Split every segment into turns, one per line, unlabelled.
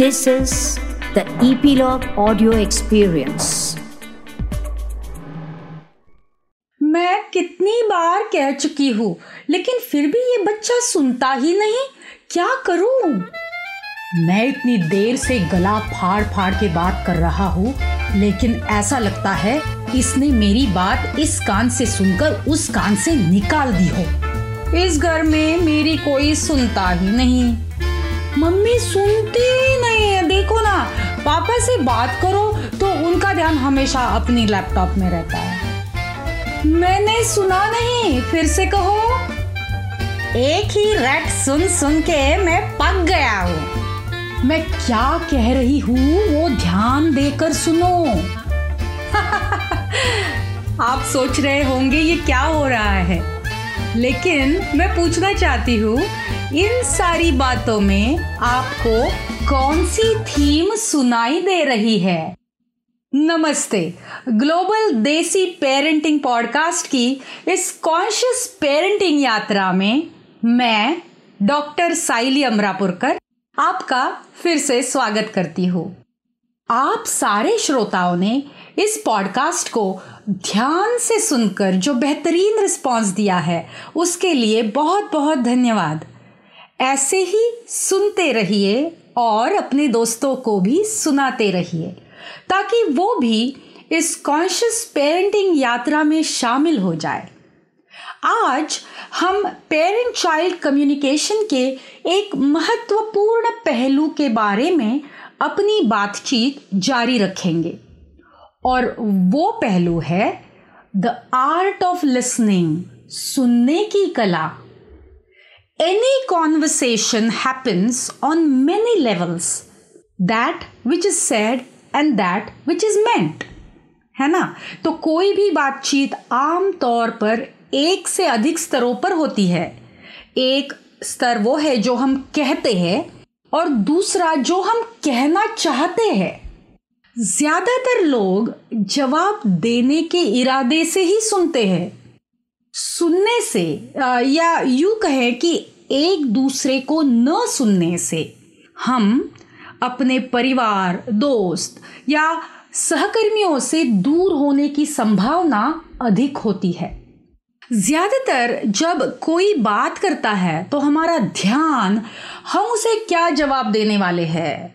This is the Epilogue Audio Experience.
मैं कितनी बार कह चुकी हूँ, लेकिन फिर भी ये बच्चा सुनता ही नहीं क्या करूँ? मैं इतनी देर से गला फाड़ फाड़ के बात कर रहा हूँ, लेकिन ऐसा लगता है इसने मेरी बात इस कान से सुनकर उस कान से निकाल दी हो इस घर में मेरी कोई सुनता ही नहीं मम्मी सुनती ही देखो ना पापा से बात करो तो उनका ध्यान हमेशा अपनी लैपटॉप में रहता है। मैंने सुना नहीं, फिर से कहो। एक ही रट सुन सुन के मैं पक गया हूँ। मैं क्या कह रही हूँ, वो ध्यान देकर सुनो। आप सोच रहे होंगे, ये क्या हो रहा है? लेकिन मैं पूछना चाहती हूँ, इन सारी बातों में आपको कौन सी थीम सुनाई दे रही है? नमस्ते। ग्लोबल देसी पेरेंटिंग पॉडकास्ट की इस कॉन्शियस पेरेंटिंग यात्रा में मैं, डॉक्टर साइली अमरापुरकर, आपका फिर से स्वागत करती हूँ। आप सारे श्रोताओं ने इस पॉडकास्ट को ध्यान से सुनकर जो बेहतरीन रिस्पांस दिया है, उसके लिए बहुत बहुत धन्यवाद। ऐसे ही सुनते रहिए और अपने दोस्तों को भी सुनाते रहिए, ताकि वो भी इस कॉन्शियस पेरेंटिंग यात्रा में शामिल हो जाए। आज हम पेरेंट चाइल्ड कम्युनिकेशन के एक महत्वपूर्ण पहलू के बारे में अपनी बातचीत जारी रखेंगे। और वो पहलू है द आर्ट ऑफ़ लिसनिंग सुनने की कला। Any conversation happens on many levels, that which is said and that which is meant, है ना? तो कोई भी बातचीत आम तौर पर एक से अधिक स्तरों पर होती है। एक स्तर वो है जो हम कहते हैं और दूसरा जो हम कहना चाहते हैं। ज़्यादातर लोग जवाब देने के इरादे से ही सुनते हैं। सुनने से या यूँ कहें कि एक दूसरे को न सुनने से, हम अपने परिवार, दोस्त या सहकर्मियों से दूर होने की संभावना अधिक होती है। ज़्यादातर जब कोई बात करता है तो हमारा ध्यान, हम उसे क्या जवाब देने वाले हैं?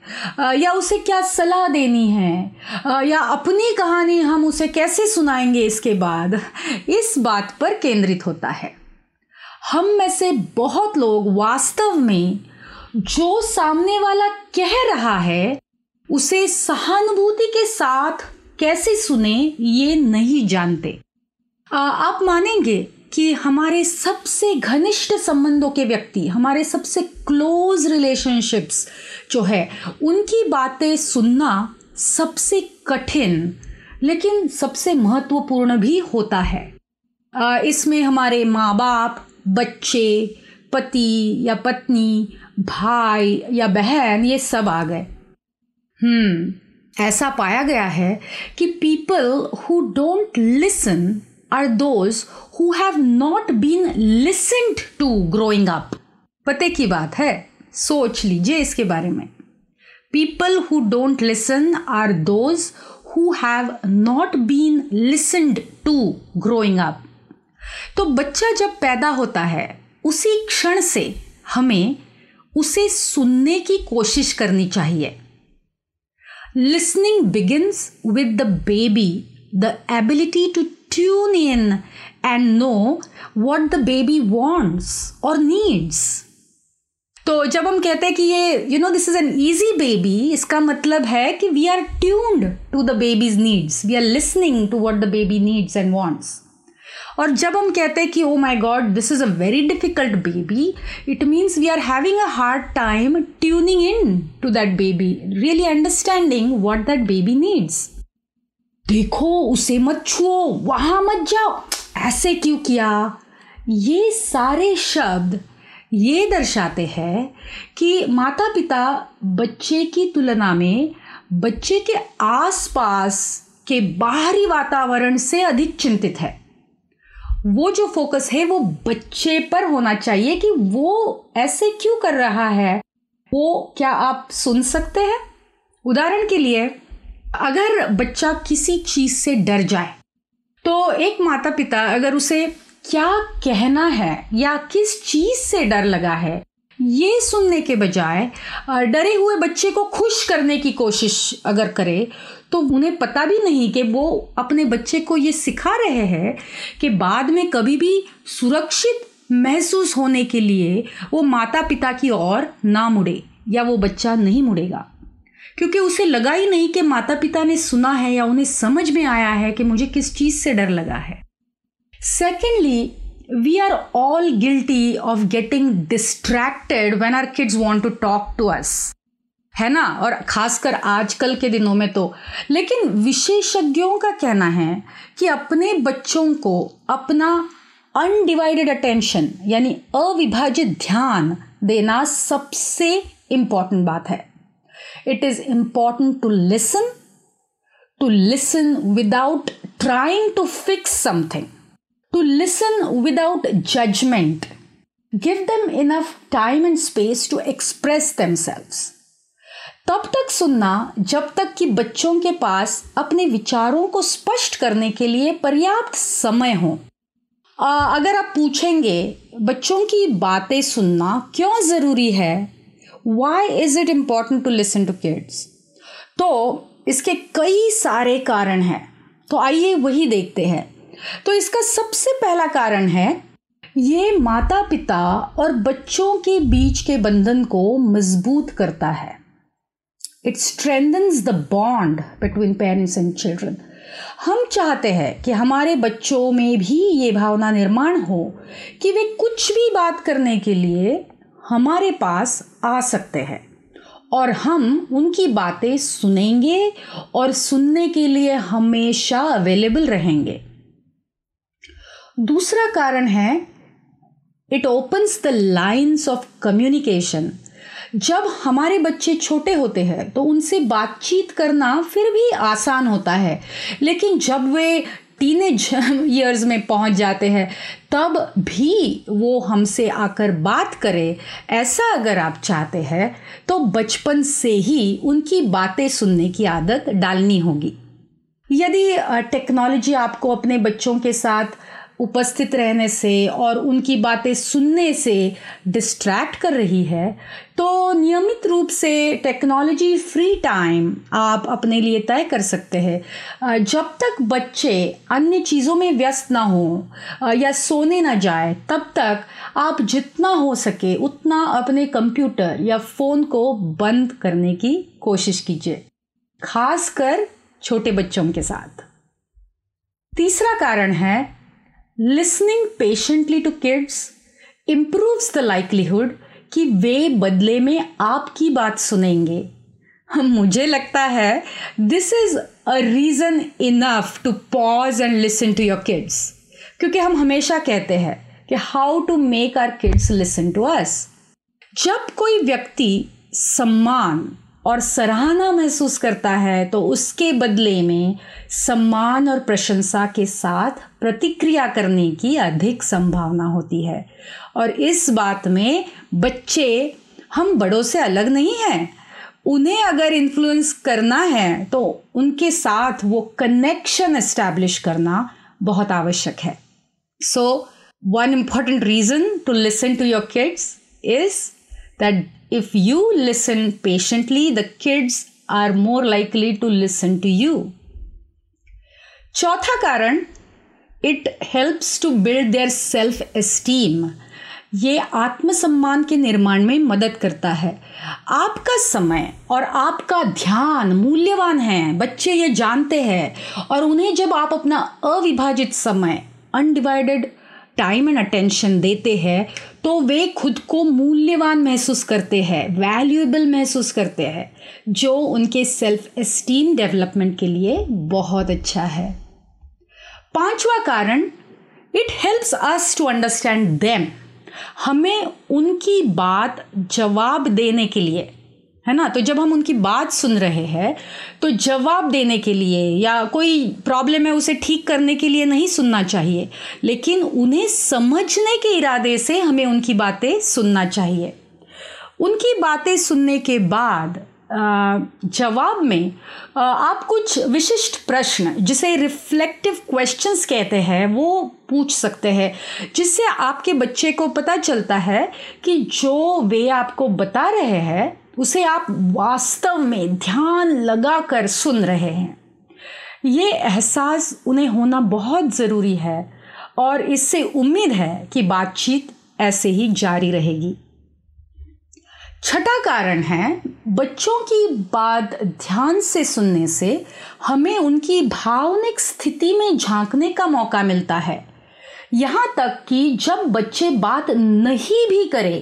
या उसे क्या सलाह देनी है? या अपनी कहानी हम उसे कैसे सुनाएँगे इसके बाद? इस बात पर केंद्रित होता है। हम में से बहुत लोग वास्तव में जो सामने वाला कह रहा है, उसे सहानुभूति के साथ कैसे सुने, ये नहीं जानते। आप मानेंगे कि हमारे सबसे घनिष्ठ संबंधों के व्यक्ति, हमारे सबसे क्लोज रिलेशनशिप्स जो है, उनकी बातें सुनना सबसे कठिन, लेकिन सबसे महत्वपूर्ण भी होता है। इसमें हमारे माँ बाप बच्चे, पति या पत्नी, भाई या बहन, ये सब आ गए। हम्म ऐसा पाया गया है कि people who don't listen are those who have not been listened to growing up पते की बात है? सोच लीजिए इसके बारे में। People who don't listen are those who have not been listened to growing up तो बच्चा जब पैदा होता है, उसी क्षण से हमें उसे सुनने की कोशिश करनी चाहिए। Listening begins with the baby the ability to tune in and know what the baby wants और नीड्स तो जब हम कहते हैं कि ये you know this is an easy baby इसका मतलब है कि we are tuned to the baby's needs we are listening to what the baby needs and wants और जब हम कहते हैं कि ओ my God this is a very difficult baby it means we are having a hard time tuning in to that baby really understanding what that baby needs देखो, उसे मत छुओ, वहाँ मत जाओ। ऐसे क्यों किया? ये सारे शब्द ये दर्शाते हैं कि माता पिता बच्चे की तुलना में बच्चे के आसपास के बाहरी वातावरण से अधिक चिंतित है। वो जो फोकस है, वो बच्चे पर होना चाहिए कि वो ऐसे क्यों कर रहा है। वो क्या आप सुन सकते हैं? उदाहरण के लिए अगर बच्चा किसी चीज़ से डर जाए तो एक माता पिता अगर उसे क्या कहना है या किस चीज़ से डर लगा है, ये सुनने के बजाय डरे हुए बच्चे को खुश करने की कोशिश अगर करे तो उन्हें पता भी नहीं कि वो अपने बच्चे को ये सिखा रहे हैं कि बाद में कभी भी सुरक्षित महसूस होने के लिए वो माता पिता की ओर ना मुड़े या वो बच्चा नहीं मुड़ेगा। क्योंकि उसे लगा ही नहीं कि माता पिता ने सुना है या उन्हें समझ में आया है कि मुझे किस चीज़ से डर लगा है। Secondly we are all guilty of getting distracted when our kids want to talk to us है ना? और खासकर आजकल के दिनों में तो। लेकिन विशेषज्ञों का कहना है कि अपने बच्चों को अपना अनडिवाइडेड अटेंशन यानी अविभाजित ध्यान देना सबसे इंपॉर्टेंट बात है। It is important to listen, to listen without trying to fix something, to listen without judgment. Give them enough time and space to express themselves. तब तक सुनना जब तक कि बच्चों के पास अपने विचारों को स्पष्ट करने के लिए पर्याप्त समय हो अगर आप पूछेंगे बच्चों की बातें सुनना क्यों ज़रूरी है why is it important to listen to kids तो इसके कई सारे कारण हैं। तो आइए वही देखते हैं। तो इसका सबसे पहला कारण है, ये माता पिता और बच्चों के बीच के बंधन को मज़बूत करता है। It strengthens the bond between parents and children हम चाहते हैं कि हमारे बच्चों में भी ये भावना निर्माण हो कि वे कुछ भी बात करने के लिए हमारे पास आ सकते हैं और हम उनकी बातें सुनेंगे और सुनने के लिए हमेशा अवेलेबल रहेंगे। दूसरा कारण है it opens the lines of communication जब हमारे बच्चे छोटे होते हैं तो उनसे बातचीत करना फिर भी आसान होता है। लेकिन जब वे टीनेज ईयर्स में पहुँच जाते हैं, तब भी वो हमसे आकर बात करे। ऐसा अगर आप चाहते हैं तो बचपन से ही उनकी बातें सुनने की आदत डालनी होगी। यदि टेक्नोलॉजी आपको अपने बच्चों के साथ उपस्थित रहने से और उनकी बातें सुनने से डिस्ट्रैक्ट कर रही है तो नियमित रूप से टेक्नोलॉजी फ्री टाइम आप अपने लिए तय कर सकते हैं। जब तक बच्चे अन्य चीज़ों में व्यस्त ना हो या सोने ना जाए, तब तक आप जितना हो सके उतना अपने कंप्यूटर या फ़ोन को बंद करने की कोशिश कीजिए, खासकर छोटे बच्चों के साथ। तीसरा कारण है listening patiently to kids improves the likelihood कि वे बदले में आपकी बात सुनेंगे। मुझे लगता है this is a reason enough to pause and listen to your kids क्योंकि हम हमेशा कहते हैं कि how to make our kids listen to us जब कोई व्यक्ति सम्मान और सराहना महसूस करता है तो उसके बदले में सम्मान और प्रशंसा के साथ प्रतिक्रिया करने की अधिक संभावना होती है। और इस बात में बच्चे हम बड़ों से अलग नहीं हैं। उन्हें अगर इन्फ्लुएंस करना है तो उनके साथ वो कनेक्शन एस्टैब्लिश करना बहुत आवश्यक है। So one important reason to listen to your kids is that if you listen patiently, the kids are more likely to listen to you. चौथा कारण it helps to build their self esteem ये आत्मसम्मान के निर्माण में मदद करता है आपका समय और आपका ध्यान मूल्यवान है बच्चे ये जानते हैं और उन्हें जब आप अपना अविभाजित समय अनडिवाइडेड टाइम एंड अटेंशन देते हैं तो वे खुद को मूल्यवान महसूस करते हैं वैल्यूएबल महसूस करते हैं, जो उनके सेल्फ एस्टीम डेवलपमेंट के लिए बहुत अच्छा है। पांचवा कारण it helps us to understand them हमें उनकी बात जवाब देने के लिए है ना? तो जब हम उनकी बात सुन रहे हैं तो जवाब देने के लिए या कोई प्रॉब्लम है उसे ठीक करने के लिए नहीं सुनना चाहिए। लेकिन उन्हें समझने के इरादे से हमें उनकी बातें सुनना चाहिए। उनकी बातें सुनने के बाद जवाब में आप कुछ विशिष्ट प्रश्न, जिसे रिफ्लेक्टिव क्वेश्चंस कहते हैं, वो पूछ सकते हैं, जिससे आपके बच्चे को पता चलता है कि जो वे आपको बता रहे हैं उसे आप वास्तव में ध्यान लगा कर सुन रहे हैं। ये एहसास उन्हें होना बहुत ज़रूरी है और इससे उम्मीद है कि बातचीत ऐसे ही जारी रहेगी। छठा कारण है, बच्चों की बात ध्यान से सुनने से हमें उनकी भावनिक स्थिति में झांकने का मौका मिलता है। यहाँ तक कि जब बच्चे बात नहीं भी करे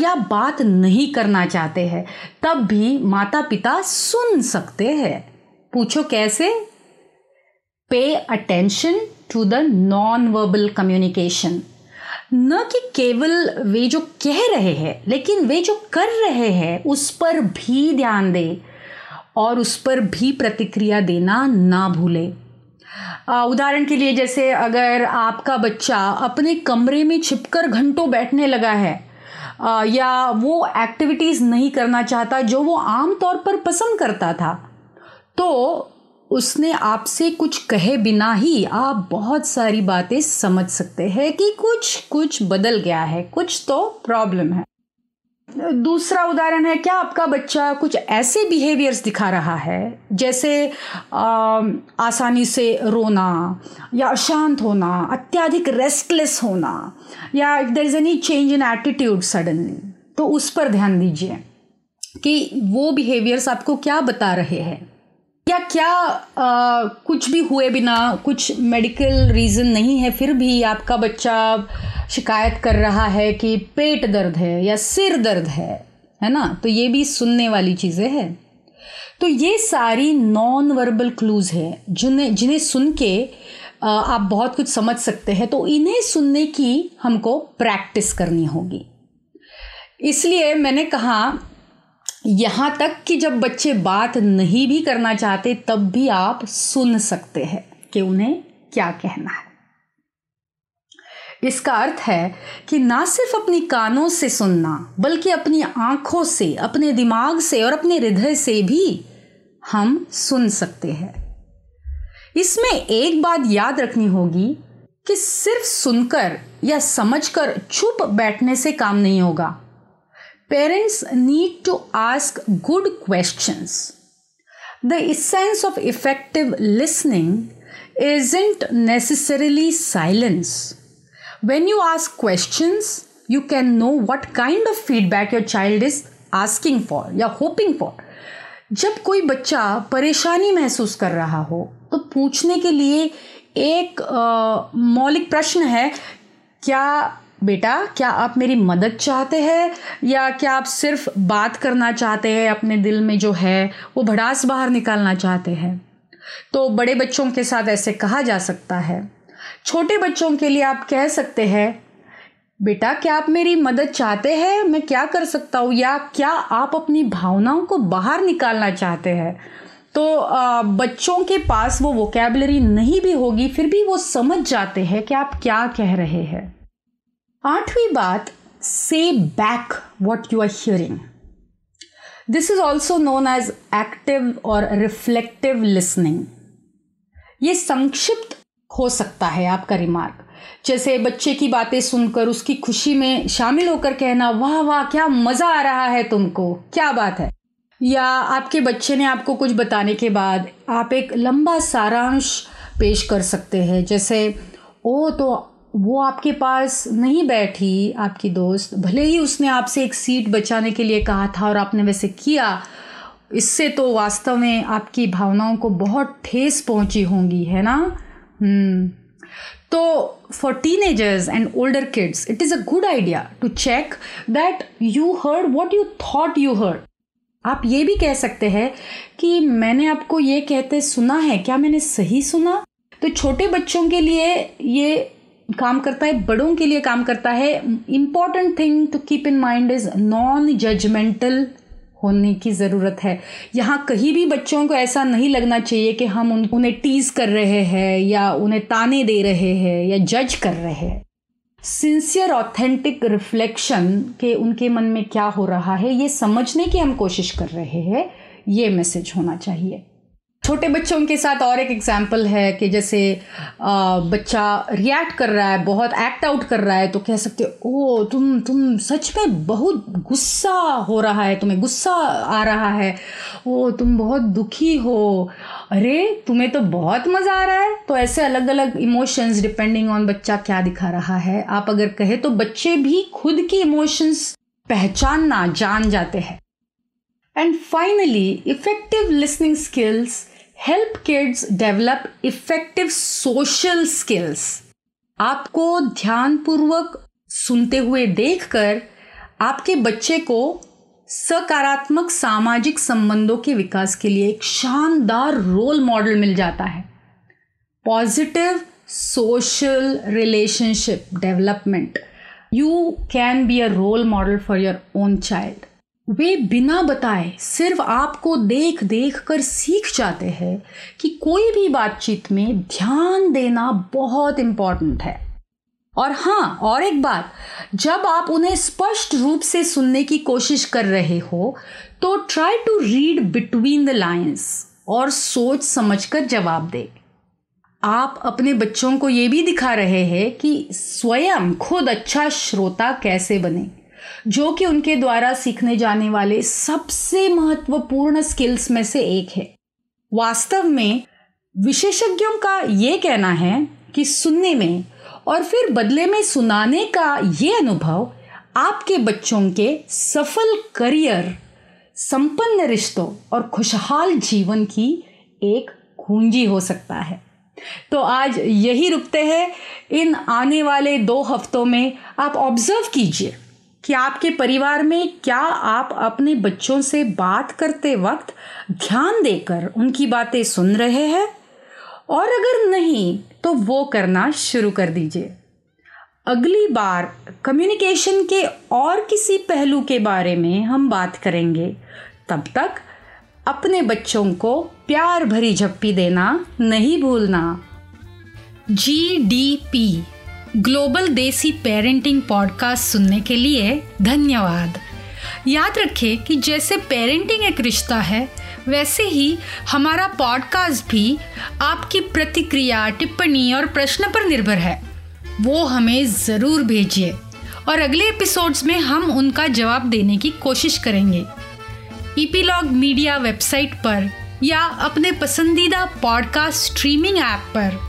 या बात नहीं करना चाहते हैं, तब भी माता पिता सुन सकते हैं। पूछो कैसे? Pay attention to the non verbal communication न कि केवल वे जो कह रहे हैं, लेकिन वे जो कर रहे हैं, उस पर भी ध्यान दे और उस पर भी प्रतिक्रिया देना ना भूले। उदाहरण के लिए जैसे अगर आपका बच्चा अपने कमरे में छिपकर घंटों बैठने लगा है या वो एक्टिविटीज़ नहीं करना चाहता, जो वो आम तौर पर पसंद करता था तो उसने आपसे कुछ कहे बिना ही आप बहुत सारी बातें समझ सकते हैं कि कुछ कुछ बदल गया है, कुछ तो प्रॉब्लम है। दूसरा उदाहरण है क्या आपका बच्चा कुछ ऐसे बिहेवियर्स दिखा रहा है जैसे आ, आसानी से रोना या अशांत होना अत्याधिक रेस्टलेस होना या if there is any change in attitude suddenly तो उस पर ध्यान दीजिए कि वो बिहेवियर्स आपको क्या बता रहे हैं। या क्या आ, कुछ भी हुए बिना कुछ मेडिकल रीज़न नहीं है फिर भी आपका बच्चा शिकायत कर रहा है कि पेट दर्द है या सिर दर्द है है ना? तो ये भी सुनने वाली चीज़ें हैं। तो ये सारी नॉन वर्बल क्लूज़ हैं जिन्हें जिन्हें सुन के आप बहुत कुछ समझ सकते हैं तो इन्हें सुनने की हमको प्रैक्टिस करनी होगी। इसलिए मैंने कहा यहाँ तक कि जब बच्चे बात नहीं भी करना चाहते, तब भी आप सुन सकते हैं कि उन्हें क्या कहना है। इसका अर्थ है कि ना सिर्फ़ अपनी कानों से सुनना, बल्कि अपनी आँखों से, अपने दिमाग से और अपने हृदय से भी हम सुन सकते हैं। इसमें एक बात याद रखनी होगी कि सिर्फ़ सुनकर या समझकर चुप बैठने से काम नहीं होगा। Parents need to ask good questions. The essence of effective listening isn't necessarily silence. When you ask questions, you can know what kind of feedback your child is asking for या hoping for. जब कोई बच्चा परेशानी महसूस कर रहा हो तो पूछने के लिए एक मौलिक प्रश्न है क्या बेटा, क्या आप मेरी मदद चाहते हैं? या क्या आप सिर्फ़ बात करना चाहते हैं अपने दिल में जो है, वो भड़ास बाहर निकालना चाहते हैं? तो बड़े बच्चों के साथ ऐसे कहा जा सकता है। छोटे बच्चों के लिए आप कह सकते हैं, बेटा, क्या आप मेरी मदद चाहते हैं? मैं क्या कर सकता हूँ? या क्या आप अपनी भावनाओं को बाहर निकालना चाहते हैं? तो बच्चों के पास वो वोकेबलरी नहीं भी होगी, फिर भी वो समझ जाते हैं कि आप क्या कह रहे हैं। आठवीं बात से back what you are hearing this is also known as active और रिफ्लेक्टिव लिसनिंग ये संक्षिप्त हो सकता है आपका रिमार्क जैसे बच्चे की बातें सुनकर, उसकी खुशी में शामिल होकर कहना, वाह वाह, क्या मज़ा आ रहा है तुमको? क्या बात है? या आपके बच्चे ने आपको कुछ बताने के बाद आप एक लंबा सारांश पेश कर सकते हैं। जैसे, ओ तो वो आपके पास नहीं बैठी, आपकी दोस्त। भले ही उसने आपसे एक सीट बचाने के लिए कहा था और आपने वैसे किया, इससे तो वास्तव में आपकी भावनाओं को बहुत ठेस पहुँची होंगी, है ना? हम्म। तो for teenagers and older kids it is a good idea to check that you heard what you thought you heard आप ये भी कह सकते हैं कि मैंने आपको ये कहते सुना है। क्या मैंने सही सुना? तो छोटे बच्चों के लिए ये काम करता है, बड़ों के लिए काम करता है। Important thing to keep in mind is non judgmental होने की ज़रूरत है। यहाँ कहीं भी बच्चों को ऐसा नहीं लगना चाहिए कि हम उन, उन्हें टीज कर रहे हैं या उन्हें ताने दे रहे हैं या जज कर रहे हैं। सिंसियर ऑथेंटिक रिफ्लेक्शन के उनके मन में क्या हो रहा है, ये समझने की हम कोशिश कर रहे हैं, ये मैसेज होना चाहिए। छोटे बच्चों के साथ और एक एग्ज़ाम्पल है कि जैसे आ, बच्चा रिएक्ट कर रहा है बहुत एक्ट आउट कर रहा है तो कह सकते हो ओ तुम तुम सच में बहुत गुस्सा हो रहा है तुम्हें गुस्सा आ रहा है। ओ तुम बहुत दुखी हो। अरे तुम्हें तो बहुत मज़ा आ रहा है। तो ऐसे अलग अलग इमोशंस डिपेंडिंग ऑन बच्चा क्या दिखा रहा है। आप अगर कहे तो बच्चे भी खुद की इमोशंस पहचानना जान जाते हैं। And finally effective listening skills help kids develop effective social skills आपको ध्यानपूर्वक सुनते हुए देखकर आपके बच्चे को सकारात्मक सामाजिक संबंधों के विकास के लिए एक शानदार रोल मॉडल मिल जाता है। Positive social relationship development you can be a role model for your own child वे बिना बताए सिर्फ़ आपको देख देख कर सीख जाते हैं कि कोई भी बातचीत में ध्यान देना बहुत इंपॉर्टेंट है। और हाँ और एक बात, जब आप उन्हें स्पष्ट रूप से सुनने की कोशिश कर रहे हो तो try to read between the lines और सोच समझकर जवाब दे। आप अपने बच्चों को ये भी दिखा रहे हैं कि स्वयं खुद अच्छा श्रोता कैसे बने। जो कि उनके द्वारा सीखने जाने वाले सबसे महत्वपूर्ण स्किल्स में से एक है। वास्तव में विशेषज्ञों का ये कहना है कि सुनने में और फिर बदले में सुनाने का ये अनुभव आपके बच्चों के सफल करियर, संपन्न रिश्तों और खुशहाल जीवन की एक कुंजी हो सकता है। तो आज यही रुकते हैं। इन आने वाले दो हफ्तों में आप ऑब्ज़र्व कीजिए। कि आपके परिवार में क्या आप अपने बच्चों से बात करते वक्त ध्यान देकर उनकी बातें सुन रहे हैं? और अगर नहीं तो वो करना शुरू कर दीजिए। अगली बार कम्युनिकेशन के और किसी पहलू के बारे में हम बात करेंगे। तब तक अपने बच्चों को प्यार भरी झप्पी देना नहीं भूलना। G D P global Desi parenting podcast सुनने के लिए धन्यवाद। याद रखें कि जैसे पेरेंटिंग एक रिश्ता है, वैसे ही हमारा पॉडकास्ट भी आपकी प्रतिक्रिया, टिप्पणी और प्रश्न पर निर्भर है। वो हमें ज़रूर भेजिए और अगले एपिसोड्स में हम उनका जवाब देने की कोशिश करेंगे। ईपीलॉग मीडिया वेबसाइट पर या अपने पसंदीदा पॉडकास्ट स्ट्रीमिंग ऐप पर।